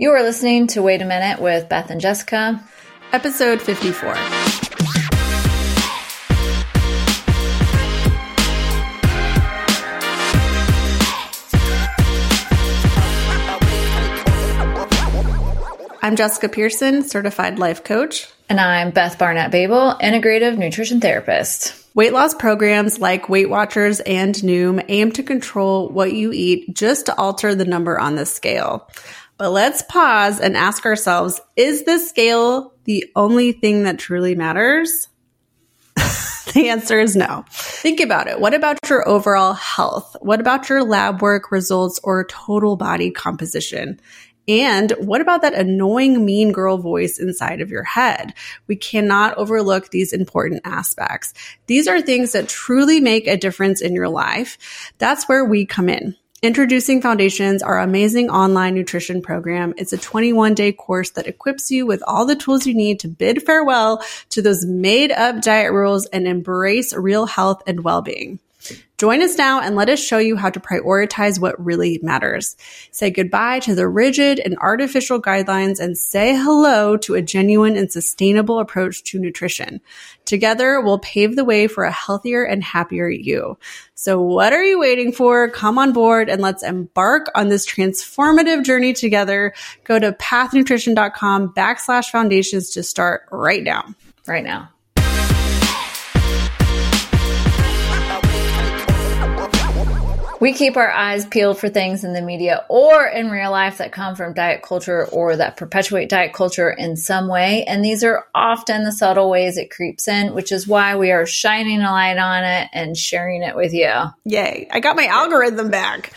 You are listening to Wait a Minute with Beth and Jessica, episode 54. I'm Jessica Pearson, certified life coach. And I'm Beth Barnett Babel, integrative nutrition therapist. Weight loss programs like Weight Watchers and Noom aim to control what you eat just to alter the number on the scale. But let's pause and ask ourselves is the scale the only thing that truly matters? the answer is no. Think about it. What about your overall health? What about your lab work results or total body composition? And what about that annoying mean girl voice inside of your head? We cannot overlook these important aspects. These are things that truly make a difference in your life. That's where we come in. Introducing Foundations, our amazing online nutrition program. It's a 21 day course that equips you with all the tools you need to bid farewell to those made up diet rules and embrace real health and well being. Join us now and let us show you how to prioritize what really matters. Say goodbye to the rigid and artificial guidelines and say hello to a genuine and sustainable approach to nutrition. Together, we'll pave the way for a healthier and happier you. So what are you waiting for? Come on board and let's embark on this transformative journey together. Go to pathnutrition.com backslash foundations to start right now. Right now. We keep our eyes peeled for things in the media or in real life that come from diet culture or that perpetuate diet culture in some way. And these are often the subtle ways it creeps in, which is why we are shining a light on it and sharing it with you. Yay. I got my algorithm back.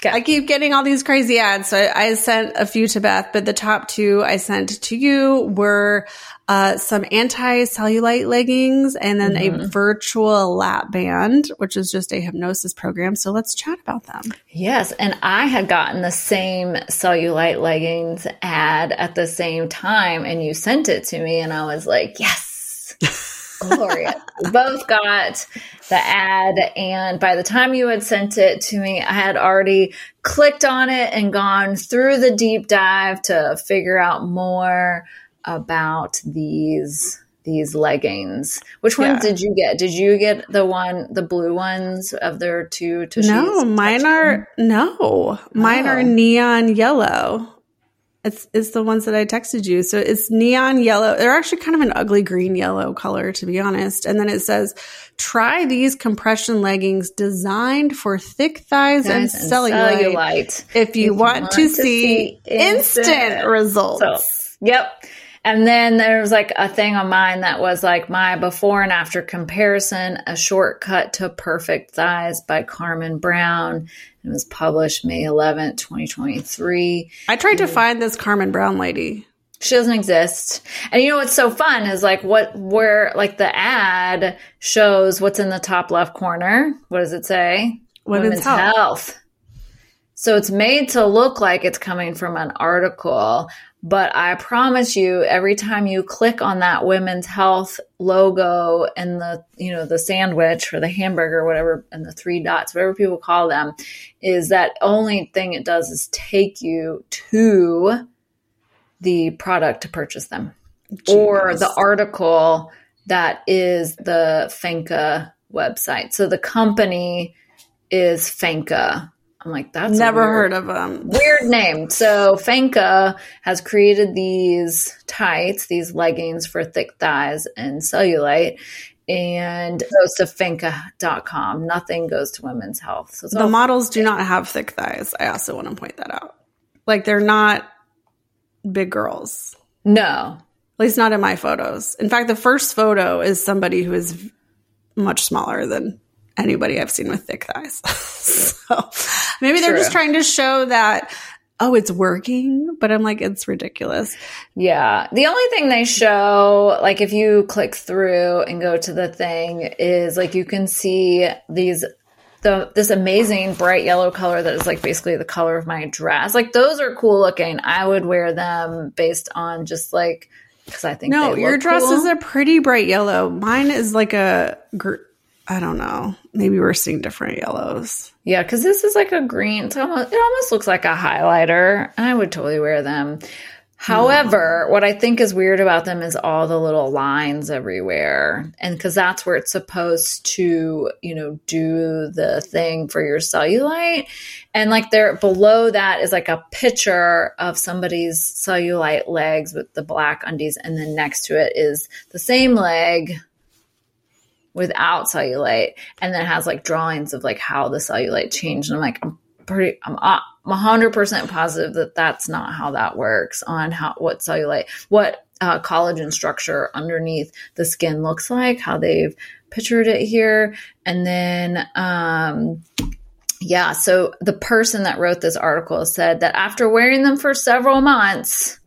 Okay. I keep getting all these crazy ads. So I, I, sent a few to Beth, but the top two I sent to you were uh, some anti-cellulite leggings and then mm-hmm. a virtual lap band, which is just a hypnosis program. So let's chat about them. Yes. And I had gotten the same cellulite leggings ad at the same time and you sent it to me and I was like, yes. glorious. both got the ad, and by the time you had sent it to me, I had already clicked on it and gone through the deep dive to figure out more about these these leggings. Which ones yeah. did you get? Did you get the one, the blue ones of their two? No, mine are no, mine oh. are neon yellow. It's it's the ones that I texted you. So it's neon yellow. They're actually kind of an ugly green yellow color, to be honest. And then it says, "Try these compression leggings designed for thick thighs and, and cellulite, cellulite, If you, if want, you want, to, see instant, instant, results." So, yep. And then there was like a thing on mine that was like my before and after comparison, a shortcut to perfect thighs by Carmen Brown. It was published May 11th, 2023. I tried to find this Carmen Brown lady. She doesn't exist. And you know what's so fun is like what where like the ad shows what's in the top left corner. What does it say? Women's, Women's health. health. So it's made to look like it's coming from an article. But I promise you, every time you click on that women's health logo and the, you know, the sandwich or the hamburger, whatever, and the three dots, whatever people call them, is that only thing it does is take you to the product to purchase them. Or the article that is the Fanka website. So the company is Fanka I'm like, that's never weird, heard of them. Weird name. So Fanka has created these tights, these leggings for thick thighs and cellulite. And goes to fanka.com. Nothing goes to women's health. So the models do not have thick thighs. I also want to point that out. Like they're not big girls. No. At least not in my photos. In fact, the first photo is somebody who is much smaller than anybody I've seen with thick thighs. so maybe they're True. just trying to show that oh, it's working, but I'm like, it's ridiculous. Yeah. The only thing they show, like if you click through and go to the thing, is like you can see these the this amazing bright yellow color that is like basically the color of my dress. Like those are cool looking. I would wear them based on just like because I think no, your dress cool. is a pretty bright yellow. Mine is like a gr- I don't know. Maybe we're seeing different yellows. Yeah, because this is like a green. It's almost, it almost looks like a highlighter. I would totally wear them. However, what I think is weird about them is all the little lines everywhere. And because that's where it's supposed to, you know, do the thing for your cellulite. And like there below that is like a picture of somebody's cellulite legs with the black undies. And then next to it is the same leg without cellulite. And then has like drawings of like how the cellulite changed. And I'm like, I'm pretty, I'm, I'm 100% positive that that's not how that works on how, what cellulite, what uh, collagen structure underneath the skin looks like, how they've pictured it here. And then, um, yeah, so the person that wrote this article said that after wearing them for several months,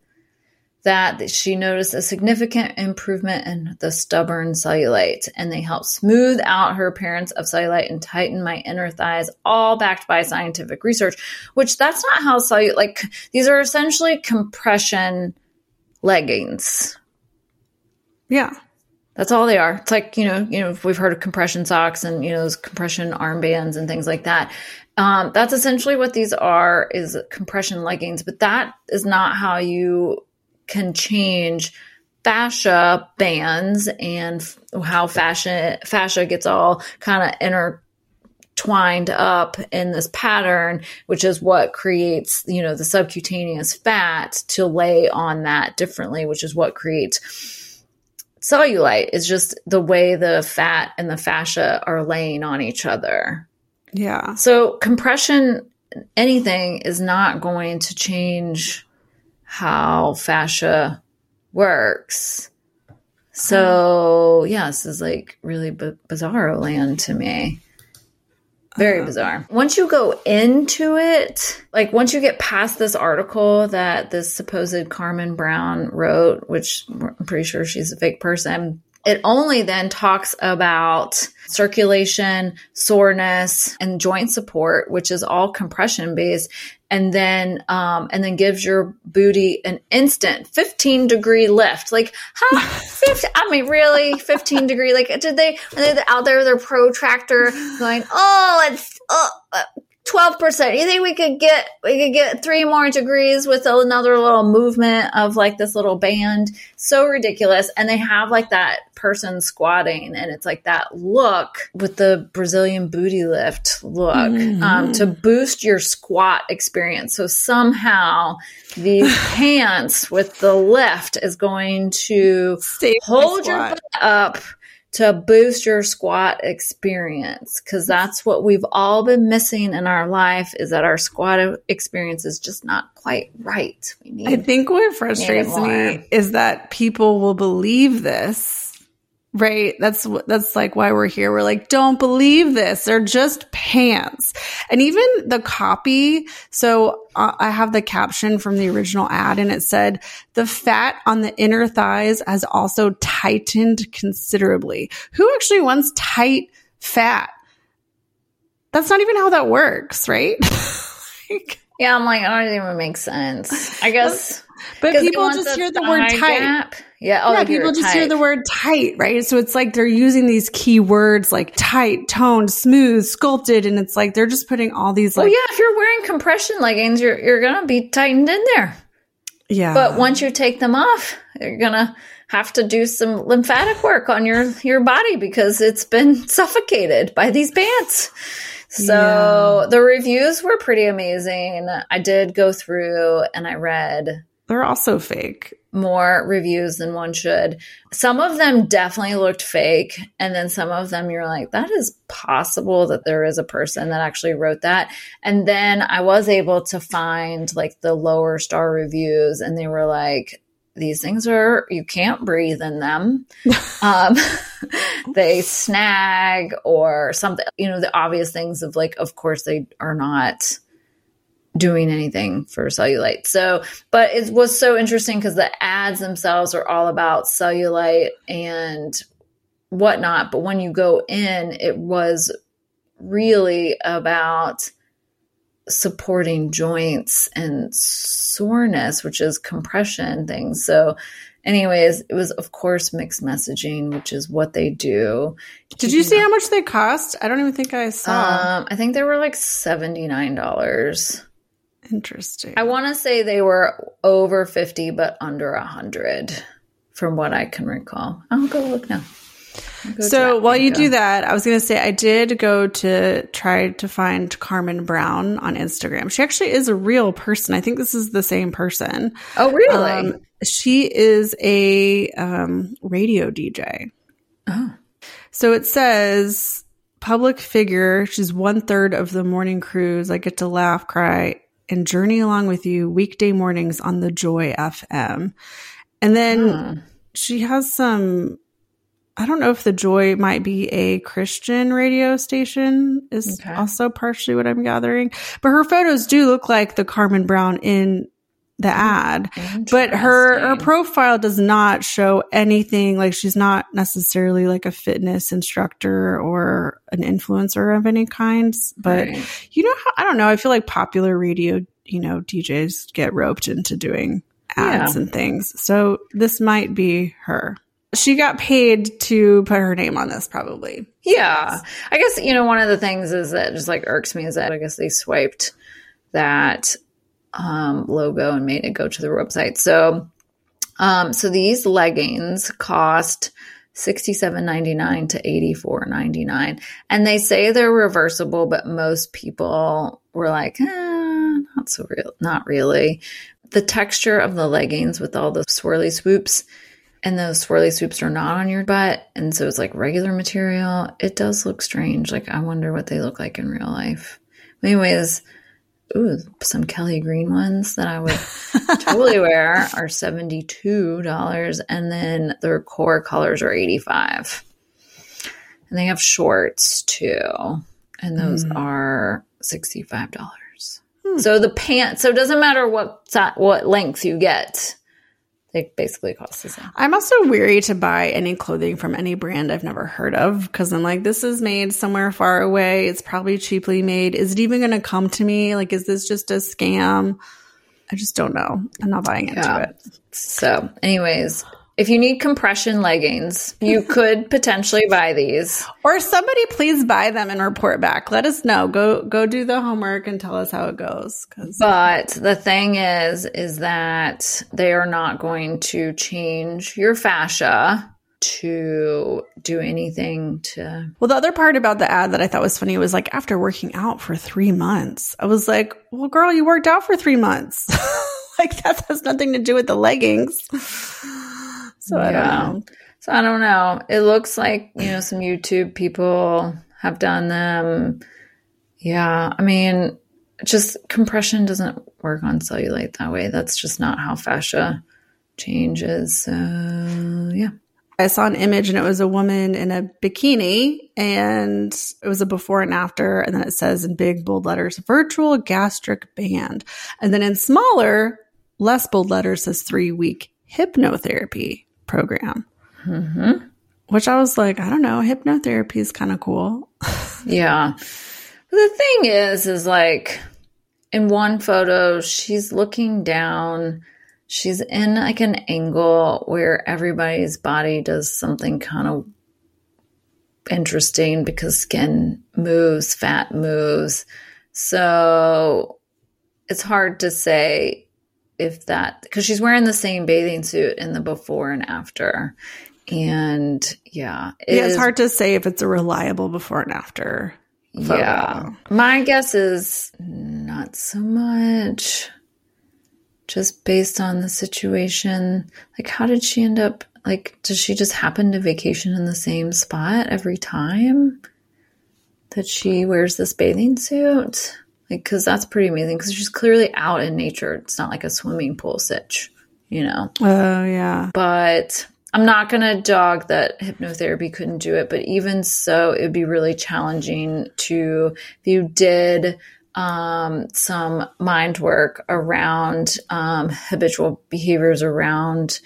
that she noticed a significant improvement in the stubborn cellulite and they help smooth out her appearance of cellulite and tighten my inner thighs all backed by scientific research which that's not how cellulite like these are essentially compression leggings. Yeah. that's all they are. It's like you know you know we've heard of compression socks and you know those compression armbands and things like that. Um, that's essentially what these are is compression leggings but that is not how you can change fascia bands and how fascia fascia gets all kind of intertwined up in this pattern which is what creates you know the subcutaneous fat to lay on that differently which is what creates cellulite is just the way the fat and the fascia are laying on each other Yeah. so compression anything is not going to change how fascia works. So yeah, this is like really b- bizarro land to me. Very uh-huh. bizarre. Once you go into it, like once you get past this article that this supposed Carmen Brown wrote, which I'm pretty sure she's a fake person, it only then talks about circulation, soreness, and joint support, which is all compression based, and then um, and then gives your booty an instant 15 degree lift. Like? 50, I mean, really, 15 degree? Like, did they? Are they out there with their protractor going? Oh, it's oh. Twelve percent. You think we could get we could get three more degrees with another little movement of like this little band? So ridiculous. And they have like that person squatting, and it's like that look with the Brazilian booty lift look um, to boost your squat experience. So somehow these pants with the lift is going to Save hold your butt up to boost your squat experience because that's what we've all been missing in our life is that our squat experience is just not quite right we need I think what frustrates me is that people will believe this. Right. That's that's like why we're here. We're like, don't believe this. They're just pants. And even the copy. So uh, I have the caption from the original ad and it said the fat on the inner thighs has also tightened considerably. Who actually wants tight fat? That's not even how that works, right? Like- yeah i'm like i don't even make sense i guess but people just hear the word tight. gap. yeah oh yeah, people just hear the word tight, right? So it's like they're using these key words like tight, toned, smooth, sculpted, and it's like they're just putting all these well like yeah if you're wearing compression leggings you're, you're gonna be tightened in there yeah. But once you take them off, you're gonna have to do some lymphatic work on your your body because it's been suffocated by these pants. So the reviews were pretty amazing. I did go through and I read they're also fake. more reviews than one should. Some of them definitely looked fake, and then some of them you're like, that is possible that there is a person that actually wrote that. And then I was able to find like the lower star reviews, and they were like, these things are you can't breathe in them. um, they snag or something. You know the obvious things of like, of course they are not doing anything for cellulite. So, but it was so interesting because the ads themselves are all about cellulite and whatnot. But when you go in, it was really about supporting joints and soreness, which is compression things. So Anyways, it was of course mixed messaging, which is what they do. Did you see how much they cost? I don't even think I saw. Um, I think they were like seventy nine dollars. Interesting. I want to say they were over fifty, but under a hundred, from what I can recall. I'll go look now. So while you do that, I was going to say I did go to try to find Carmen Brown on Instagram. She actually is a real person. I think this is the same person. oh really? Um, she is a um, radio DJ. oh, So it says public figure. She's one third of the morning cruise. I get to laugh, cry, and journey along with you weekday mornings on the Joy FM. And then Hmm. she has some. I don't know if the Joy might be a Christian radio station. Is Okay. also partially what I'm gathering, but her photos do look like the Carmen Brown in the hmm, ad but her her profile does not show anything like she's not necessarily like a fitness instructor or an influencer of any kinds but Right. you know how i don't know i feel like popular radio you know djs get roped into doing ads Yeah. and things so this might be her she got paid to put her name on this probably Yeah. I guess, you know, one of the things is that just like irks me is that I guess they swiped that um, logo and made it go to their website. So, um, so these leggings cost sixty-seven ninety-nine to eighty-four ninety-nine, and they say they're reversible, but most people were like, eh, not so real, not really. The texture of the leggings with all the swirly swoops and those swirly swoops are not on your butt and so it's like regular material. It does look strange. Like i wonder what they look like in real life. Anyways ooh some kelly green ones that i would totally wear are $72 and then their core colors are 85 and they have shorts too and those hmm. are $65 hmm. so the pants so it doesn't matter what what length you get they basically cost the same I'm also weary to buy any clothing from any brand I've never heard of because I'm like, this is made somewhere far away. It's probably cheaply made. Is it even going to come to me? Like, is this just a scam? I just don't know. I'm not buying into Yeah. it. So, anyways, if you need compression leggings, you could potentially buy these. Or somebody please buy them and report back. Let us know. Go go do the homework and tell us how it goes. But the thing is, is that they are not going to change your fascia to do anything to. well, the other part about the ad that I thought was funny was like after working out for three months, I was like, well, girl, you worked out for three months. like that has nothing to do with the leggings. So I don't know. So I don't know. It looks like, you know, some YouTube people have done them. Yeah. I mean, just compression doesn't work on cellulite that way. That's just not how fascia changes. So, yeah. I saw an image and it was a woman in a bikini and it was a before and after. And then it says in big bold letters, virtual gastric band. And then in smaller, less bold letters says three week hypnotherapy program. Mm-hmm. Which I was like, I don't know, hypnotherapy is kind of cool. Yeah. The thing is, is like in one photo, she's looking down. She's in like an angle where everybody's body does something kind of interesting because skin moves, fat moves. So it's hard to say if that, because she's wearing the same bathing suit in the before and after. And yeah, it yeah, it's is- hard to say if it's a reliable before and after. photo. yeah. My guess is not so much. Just based on the situation. Like, how did she end up? Like, does she just happen to vacation in the same spot every time that she wears this bathing suit? Like, because that's pretty amazing. Because she's clearly out in nature. It's not like a swimming pool sitch, you know? Oh, yeah. but I'm not going to dog that hypnotherapy couldn't do it. But even so, it would be really challenging to, if you did um, some mind work around um, habitual behaviors around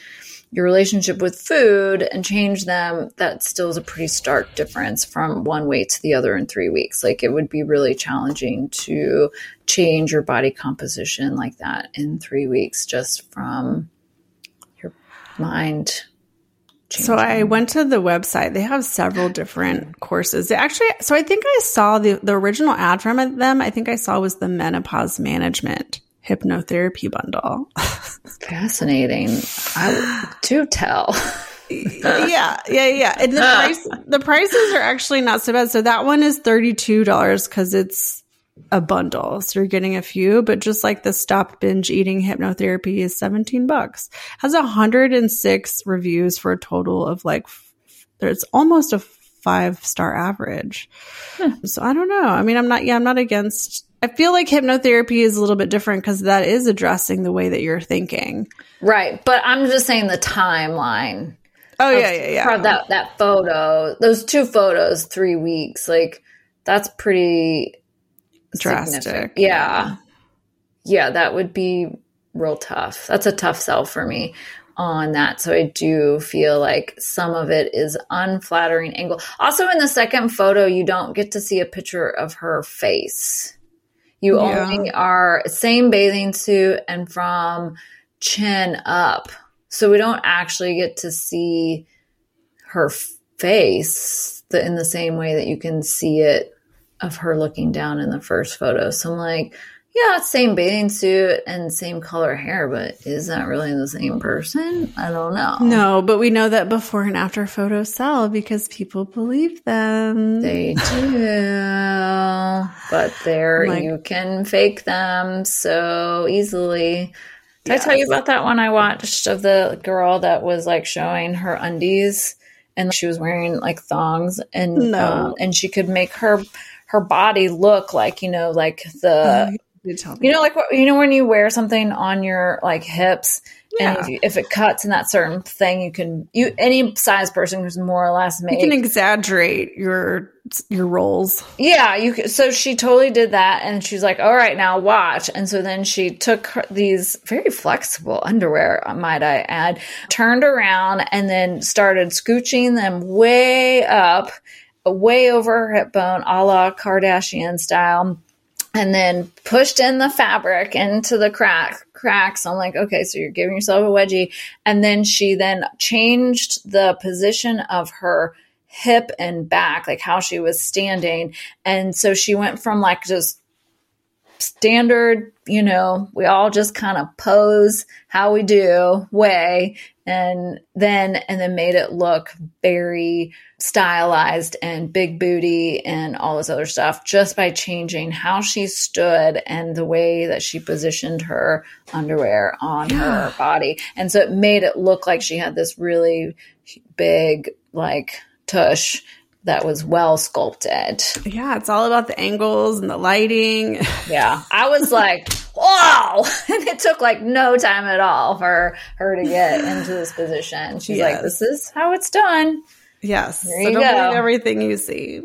your relationship with food and change them, that still is a pretty stark difference from one weight to the other in three weeks. Like it would be really challenging to change your body composition like that in three weeks just from your mind. So I went to the website. They have several different courses. They actually, so I think I saw the the original ad from them. I think I saw was the menopause management hypnotherapy bundle. Fascinating. I do tell. yeah, yeah, yeah. And the price, the prices are actually not so bad. So that one is thirty two dollars because it's a bundle. So you're getting a few, but just like the stop binge eating hypnotherapy is 17 bucks. Has 106 reviews for a total of like, there's almost a five star average. Hmm. So I don't know. I mean, I'm not, yeah, I'm not against, I feel like hypnotherapy is a little bit different because that is addressing the way that you're thinking. Right. But I'm just saying the timeline. Oh, yeah, yeah, yeah. That, that photo, those two photos, three weeks, like that's pretty drastic. Yeah. Yeah, that would be real tough. That's a tough sell for me on that. So I do feel like some of it is unflattering angle. Also in the second photo, you don't get to see a picture of her face. You yeah. only are same bathing suit and from chin up. So we don't actually get to see her face the, in the same way that you can see it of her looking down in the first photo. So I'm like, yeah, same bathing suit and same color hair, but is that really the same person? I don't know. No, but we know that before and after photos sell because people believe them. They do. But there like, you can fake them so easily. Did yes. I tell you about that one I watched of the girl that was like showing her undies and she was wearing like thongs and no. um, and she could make her her body look like you know like the oh, you know like what you know when you wear something on your like hips yeah. and if, it cuts in that certain thing you can you any size person who's more or less made you can exaggerate your your rolls yeah you so she totally did that and she's like all right now watch and so then she took her, these very flexible underwear uh, might i add turned around and then started scooching them way up way over her hip bone, a la Kardashian style, and then pushed in the fabric into the crack cracks. I'm like, okay, so you're giving yourself a wedgie. And then she then changed the position of her hip and back, like how she was standing. And so she went from like just standard, you know, we all just kind of pose how we do way and then and then made it look very stylized and big booty and all this other stuff just by changing how she stood and the way that she positioned her underwear on yeah. her body. And so it made it look like she had this really big like tush that was well sculpted. Yeah, it's all about the angles and the lighting. yeah. I was like, whoa. And it took like no time at all for her to get into this position. She's yes. like, this is how it's done. Yes. There so don't go. believe everything you see.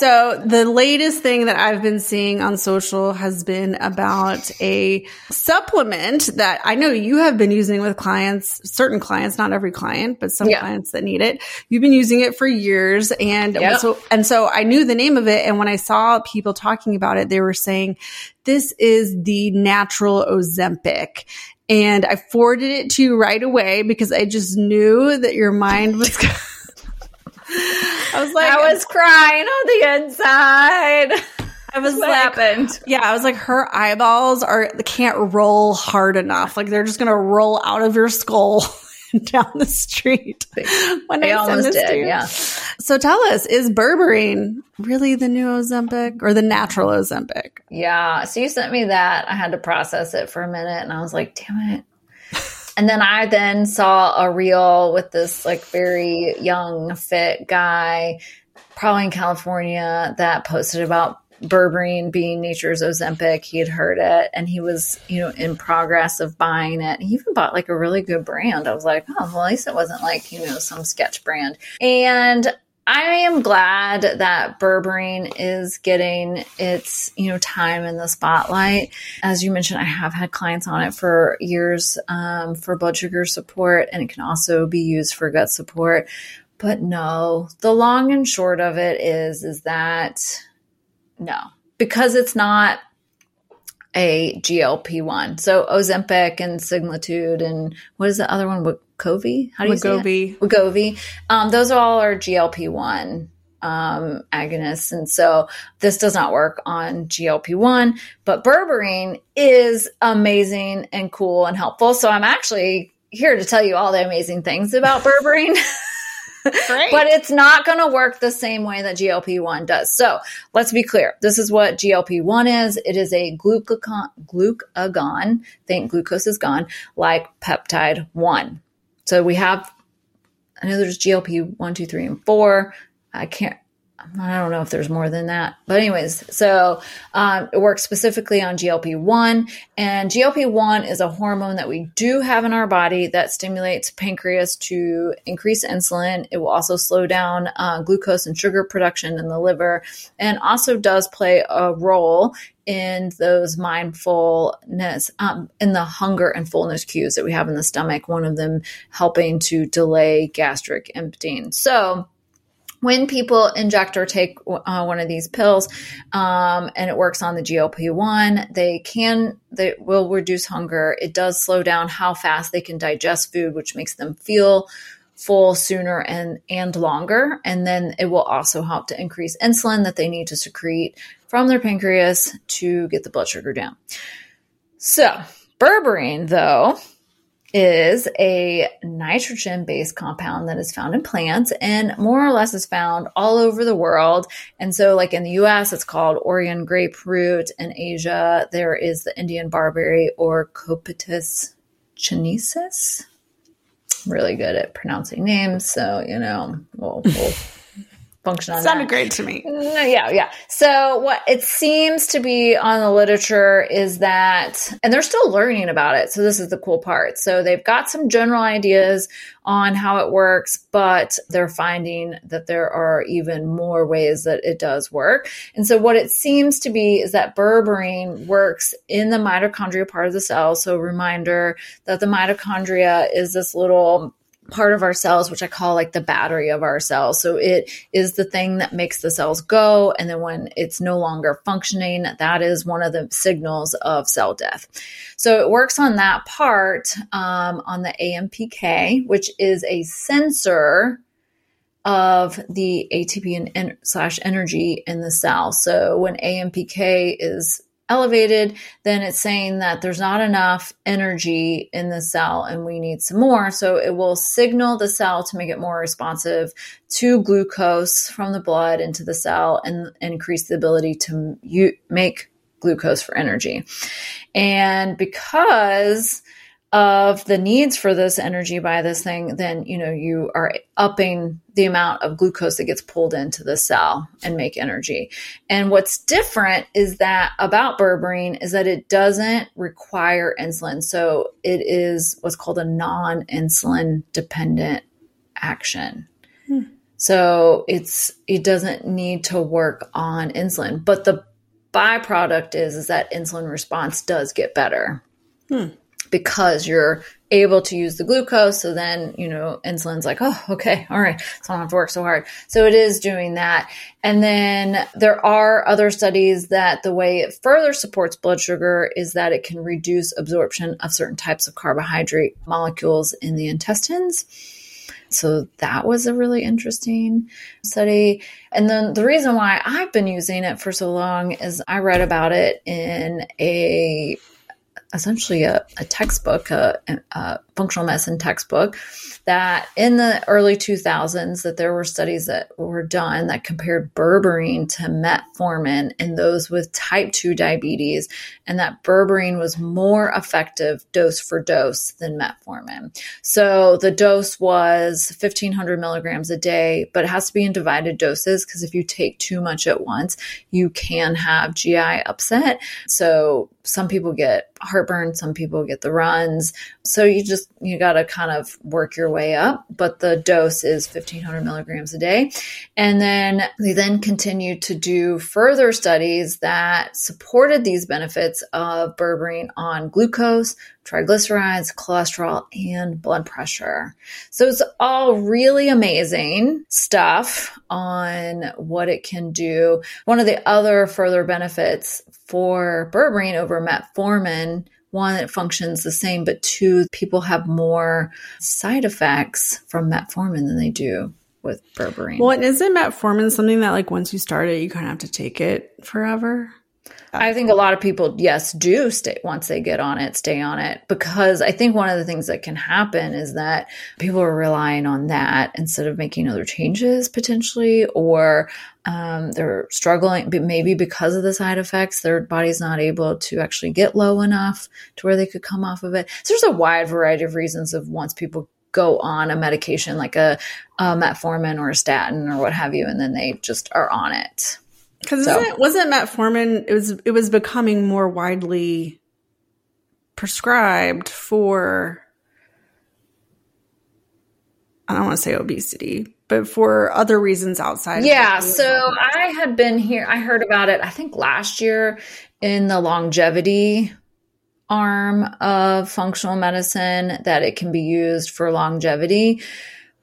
So the latest thing that I've been seeing on social has been about a supplement that I know you have been using with clients, certain clients, not every client, but some yeah. clients that need it. You've been using it for years. And so, and so I knew the name of it. And when I saw people talking about it, they were saying, this is the natural Ozempic. And I forwarded it to you right away because I just knew that your mind was I was like, I was crying on the inside. I was what like, happened? Yeah, I was like, her eyeballs are can't roll hard enough. Like they're just gonna roll out of your skull down the street. When I, I almost did, yeah. So tell us, is berberine really the new Ozempic or the natural Ozempic? Yeah. So you sent me that. I had to process it for a minute, and I was like, damn it. And then I then saw a reel with this like very young, fit guy, probably in California, that posted about berberine being nature's Ozempic. He had heard it and he was, you know, in progress of buying it. He even bought like a really good brand. I was like, oh, well, at least it wasn't like, you know, some sketch brand. And I am glad that berberine is getting its, you know, time in the spotlight. As you mentioned, I have had clients on it for years um, for blood sugar support, and it can also be used for gut support. But no, the long and short of it is, is that no, because it's not a GLP one. So Ozempic and Siglitude and what is the other one? Wegovy? How do you Wegovy. say it? Wegovy. Um, those are all are GLP one um, agonists, and so this does not work on GLP one. But berberine is amazing and cool and helpful. So I'm actually here to tell you all the amazing things about berberine. Great. but it's not going to work the same way that GLP 1 does. So let's be clear. This is what GLP 1 is it is a glucagon, glucagon, think glucose is gone, like peptide 1. So we have, I know there's GLP 1, 2, 3, and 4. I can't, I don't know if there's more than that. But, anyways, so um, it works specifically on GLP 1. And GLP 1 is a hormone that we do have in our body that stimulates pancreas to increase insulin. It will also slow down uh, glucose and sugar production in the liver and also does play a role in those mindfulness, um, in the hunger and fullness cues that we have in the stomach, one of them helping to delay gastric emptying. So, when people inject or take uh, one of these pills um, and it works on the glp-1 they can they will reduce hunger. It does slow down how fast they can digest food which makes them feel full sooner and and longer. And then it will also help to increase insulin that they need to secrete from their pancreas to get the blood sugar down. So berberine though is a nitrogen based compound that is found in plants and more or less is found all over the world. And so, like in the US, it's called Oregon grape root. In Asia, there is the Indian barberry or Copetus chinensis. Really good at pronouncing names. So, you know, we'll, we'll function on Sounded that. great to me. Uh, yeah, yeah. So what it seems to be on the literature is that, and they're still learning about it. So this is the cool part. So they've got some general ideas on how it works, but they're finding that there are even more ways that it does work. And so what it seems to be is that berberine works in the mitochondria part of the cell. So reminder that the mitochondria is this little part of our cells, which I call like the battery of our cells. So it is the thing that makes the cells go. And then when it's no longer functioning, that is one of the signals of cell death. So it works on that part um, on the AMPK, which is a sensor of the ATP and en- slash energy in the cell. So when AMPK is elevated, then it's saying that there's not enough energy in the cell and we need some more. So it will signal the cell to make it more responsive to glucose from the blood into the cell and, increase the ability to make glucose for energy. And because of the needs for this energy by this thing, then you know you are upping the amount of glucose that gets pulled into the cell and make energy. And what's different is that about berberine is that it doesn't require insulin. So it is what's called a non-insulin dependent action. Hmm. So it's it doesn't need to work on insulin, but the byproduct is is that insulin response does get better. Hmm because you're able to use the glucose. So then, you know, insulin's like, oh, okay, all right. So I don't have to work so hard. So it is doing that. And then there are other studies that the way it further supports blood sugar is that it can reduce absorption of certain types of carbohydrate molecules in the intestines. So that was a really interesting study. And then the reason why I've been using it for so long is I read about it in a essentially a, a textbook, a, a, functional medicine textbook, that in the early 2000s that there were studies that were done that compared berberine to metformin in those with type 2 diabetes, and that berberine was more effective dose for dose than metformin. So the dose was 1500 milligrams a day, but it has to be in divided doses because if you take too much at once, you can have GI upset. So some people get heartburn, some people get the runs. So you just, you got to kind of work your way up, but the dose is 1500 milligrams a day. And then they then continued to do further studies that supported these benefits of berberine on glucose, triglycerides, cholesterol, and blood pressure. So it's all really amazing stuff on what it can do. One of the other further benefits for berberine over metformin one, it functions the same, but two, people have more side effects from metformin than they do with berberine. Well, isn't metformin something that like once you start it, you kind of have to take it forever? I think a lot of people, yes, do stay once they get on it, stay on it. Because I think one of the things that can happen is that people are relying on that instead of making other changes potentially, or um, they're struggling, but maybe because of the side effects, their body's not able to actually get low enough to where they could come off of it. So there's a wide variety of reasons of once people go on a medication like a, a metformin or a statin or what have you, and then they just are on it. Because so. wasn't metformin? It was it was becoming more widely prescribed for. I don't want to say obesity, but for other reasons outside. Yeah. So I had been here. I heard about it. I think last year in the longevity arm of functional medicine that it can be used for longevity.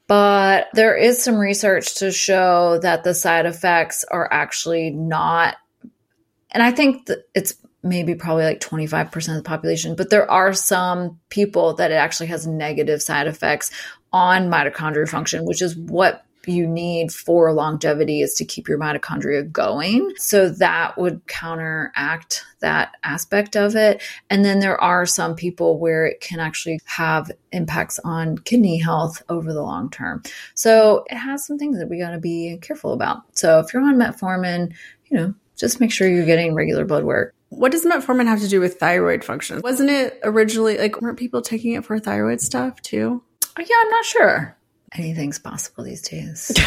But there is some research to show that the side effects are actually not, and I think it's maybe probably like 25% of the population, but there are some people that it actually has negative side effects on mitochondrial function, which is what you need for longevity is to keep your mitochondria going. So that would counteract that aspect of it. And then there are some people where it can actually have impacts on kidney health over the long term. So it has some things that we got to be careful about. So if you're on metformin, you know, just make sure you're getting regular blood work. What does metformin have to do with thyroid function? Wasn't it originally like weren't people taking it for thyroid stuff too? Uh, yeah, I'm not sure anything's possible these days.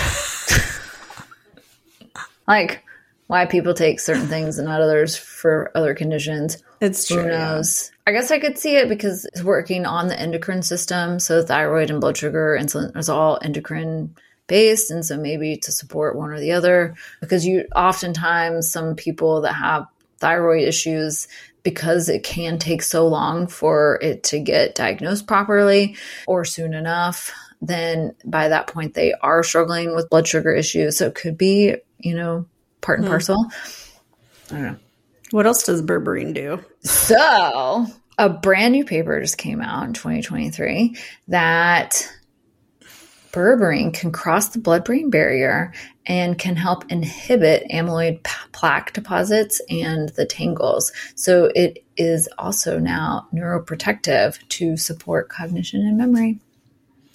like why people take certain things and not others for other conditions. It's true. Who knows? Yeah. I guess I could see it because it's working on the endocrine system. So thyroid and blood sugar, insulin is all endocrine based. And so maybe to support one or the other, because you oftentimes some people that have thyroid issues because it can take so long for it to get diagnosed properly or soon enough then by that point they are struggling with blood sugar issues. So it could be, you know, part and hmm. parcel. I don't know. What else does berberine do? So a brand new paper just came out in 2023 that berberine can cross the blood brain barrier and can help inhibit amyloid p- plaque deposits and the tangles. So it is also now neuroprotective to support cognition and memory.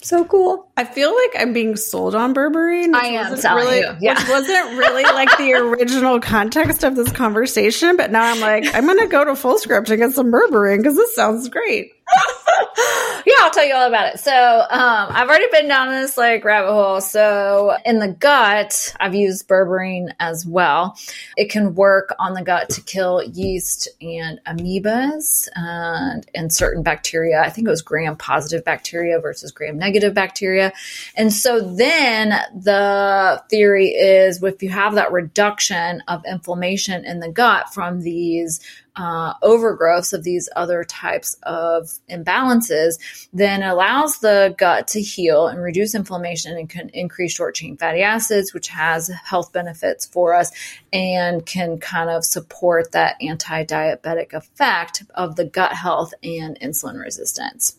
So cool. I feel like I'm being sold on berberine. I am really, you. Yeah. Which wasn't really like the original context of this conversation, but now I'm like, I'm going to go to Fullscript and get some berberine because this sounds great. yeah, I'll tell you all about it. So, um, I've already been down this like rabbit hole. So, in the gut, I've used berberine as well. It can work on the gut to kill yeast and amoebas and, and certain bacteria. I think it was gram positive bacteria versus gram negative bacteria. And so, then the theory is if you have that reduction of inflammation in the gut from these uh, overgrowths of these other types of imbalances, then allows the gut to heal and reduce inflammation and can increase short chain fatty acids, which has health benefits for us and can kind of support that anti diabetic effect of the gut health and insulin resistance.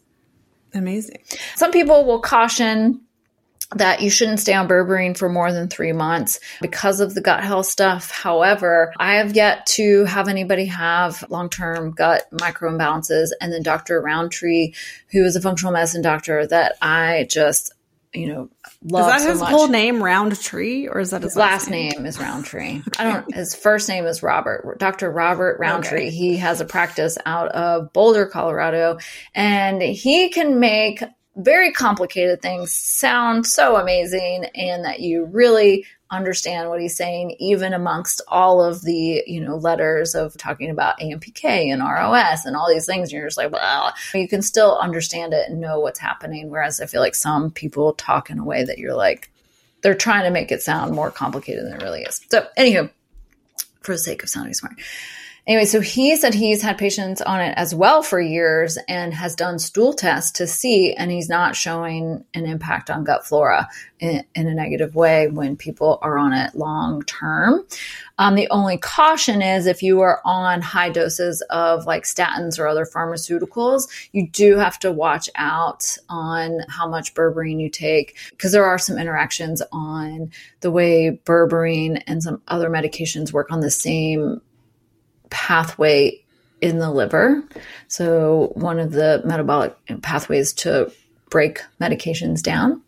Amazing. Some people will caution that you shouldn't stay on berberine for more than three months because of the gut health stuff. However, I have yet to have anybody have long term gut micro imbalances. And then Dr. Rountree, who is a functional medicine doctor that I just, you know, love. Is that so his whole name, Rountree, or is that his, his last, name? name? Is Rountree? I don't. his first name is Robert. Dr. Robert Rountree. Okay. He has a practice out of Boulder, Colorado, and he can make very complicated things sound so amazing and that you really understand what he's saying even amongst all of the you know letters of talking about ampk and ros and all these things. You're just like well you can still understand it and know what's happening whereas i feel like some people talk in a way that you're like they're trying to make it sound more complicated than it really is. So anywho for the sake of sounding smart anyway, so he said he's had patients on it as well for years and has done stool tests to see, and he's not showing an impact on gut flora in, in a negative way when people are on it long term. Um, the only caution is if you are on high doses of like statins or other pharmaceuticals, you do have to watch out on how much berberine you take because there are some interactions on the way berberine and some other medications work on the same pathway in the liver. So, one of the metabolic pathways to break medications down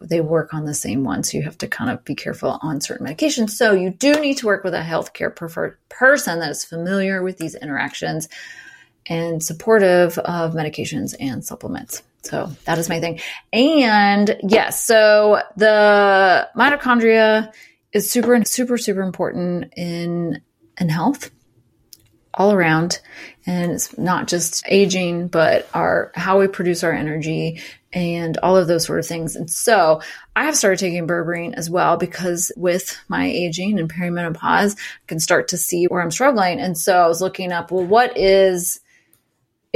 they work on the same one. So you have to kind of be careful on certain medications. So you do need to work with a healthcare preferred person that is familiar with these interactions and supportive of medications and supplements. So that is my thing. And yes, so the mitochondria is super, super, super important in in health all around and it's not just aging but our how we produce our energy and all of those sort of things and so i have started taking berberine as well because with my aging and perimenopause i can start to see where i'm struggling and so i was looking up well what is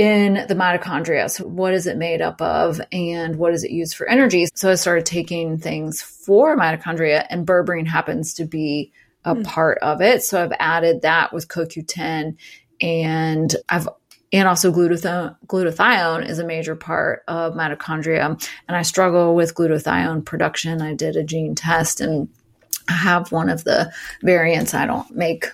in the mitochondria. So, what is it made up of and what is it used for energy? So, I started taking things for mitochondria, and berberine happens to be a mm. part of it. So I've added that with CoQ10 and I've and also glutathione, glutathione is a major part of mitochondria and I struggle with glutathione production. I did a gene test and I have one of the variants. I don't make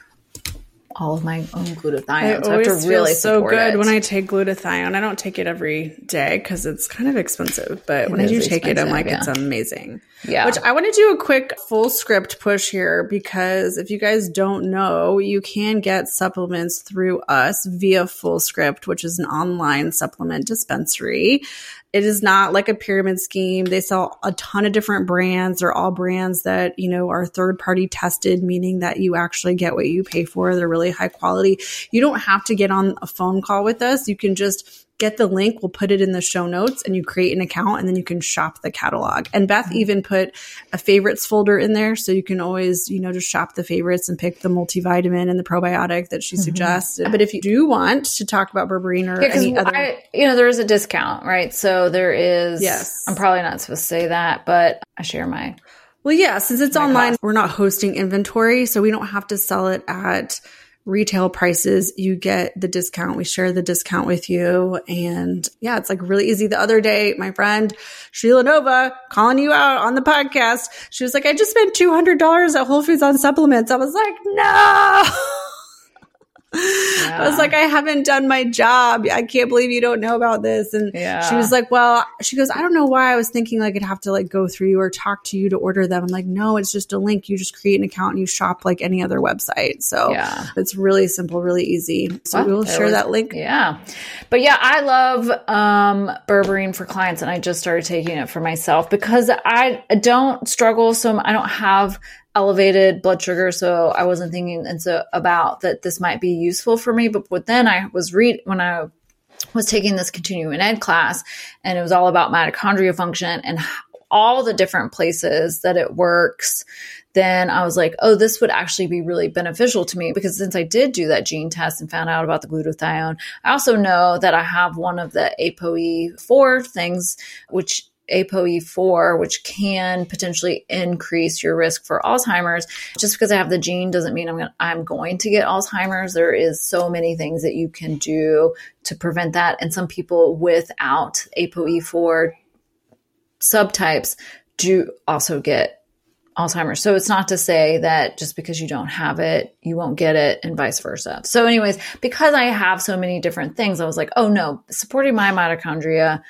all of my own glutathione. I so always I have to really feel so good it. when I take glutathione. I don't take it every day because it's kind of expensive, but it when I do take it, I'm like, yeah. it's amazing. Yeah. Which I want to do a quick FullScript push here because if you guys don't know, you can get supplements through us via FullScript, which is an online supplement dispensary. It is not like a pyramid scheme. They sell a ton of different brands. They're all brands that, you know, are third party tested, meaning that you actually get what you pay for. They're really high quality. You don't have to get on a phone call with us. You can just get the link. We'll put it in the show notes and you create an account and then you can shop the catalog. And Beth mm-hmm. even put a favorites folder in there. So you can always, you know, just shop the favorites and pick the multivitamin and the probiotic that she mm-hmm. suggests. But if you do want to talk about berberine or yeah, any other, I, you know, there is a discount, right? So there is, yes, I'm probably not supposed to say that, but I share my, well, yeah, since it's online, cost. we're not hosting inventory. So we don't have to sell it at, retail prices, you get the discount. We share the discount with you. And yeah, it's like really easy. The other day, my friend Sheila Nova calling you out on the podcast. She was like, I just spent $200 at Whole Foods on supplements. I was like, no. Yeah. I was like, I haven't done my job. I can't believe you don't know about this. And yeah. she was like, well, she goes, I don't know why I was thinking like I'd have to like go through you or talk to you to order them. I'm like, no, it's just a link. You just create an account and you shop like any other website. So yeah. it's really simple, really easy. So we will share was, that link. Yeah. But yeah, I love um, berberine for clients and I just started taking it for myself because I don't struggle. So I don't have elevated blood sugar. So I wasn't thinking and so about that this might be useful for me. But what then I was read when I was taking this continuing ed class and it was all about mitochondria function and all the different places that it works then I was like, oh, this would actually be really beneficial to me because since I did do that gene test and found out about the glutathione, I also know that I have one of the ApoE4 things, which ApoE4, which can potentially increase your risk for Alzheimer's. Just because I have the gene doesn't mean I'm, gonna, I'm going to get Alzheimer's. There is so many things that you can do to prevent that. And some people without ApoE4 subtypes do also get Alzheimer's. So it's not to say that just because you don't have it, you won't get it and vice versa. So anyways, because I have so many different things, I was like, oh no, supporting my mitochondria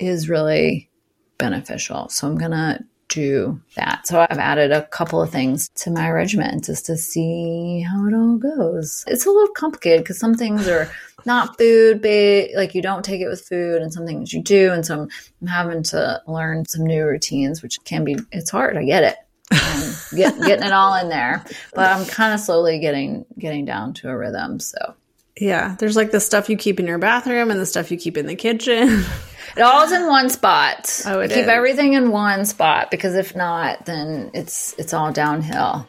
is really beneficial. So I'm going to do that. So I've added a couple of things to my regimen just to see how it all goes. It's a little complicated because some things are not food based, like you don't take it with food, and some things you do. And so I'm, I'm having to learn some new routines, which can be, it's hard. I get it. Um, get, getting it all in there, but I'm kind of slowly getting getting down to a rhythm. So yeah, there's like the stuff you keep in your bathroom and the stuff you keep in the kitchen. It all's in one spot. Oh, it Keep is. everything in one spot because if not, then it's it's all downhill.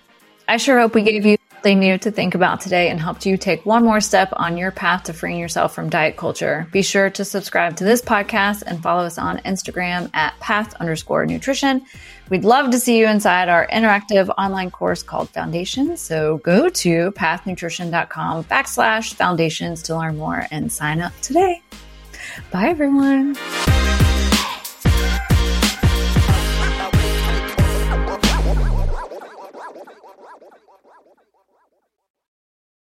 I sure hope we gave you something new to think about today and helped you take one more step on your path to freeing yourself from diet culture, be sure to subscribe to this podcast and follow us on Instagram at path underscore nutrition. We'd love to see you inside our interactive online course called Foundations. So go to pathnutrition.com backslash foundations to learn more and sign up today. Bye, everyone.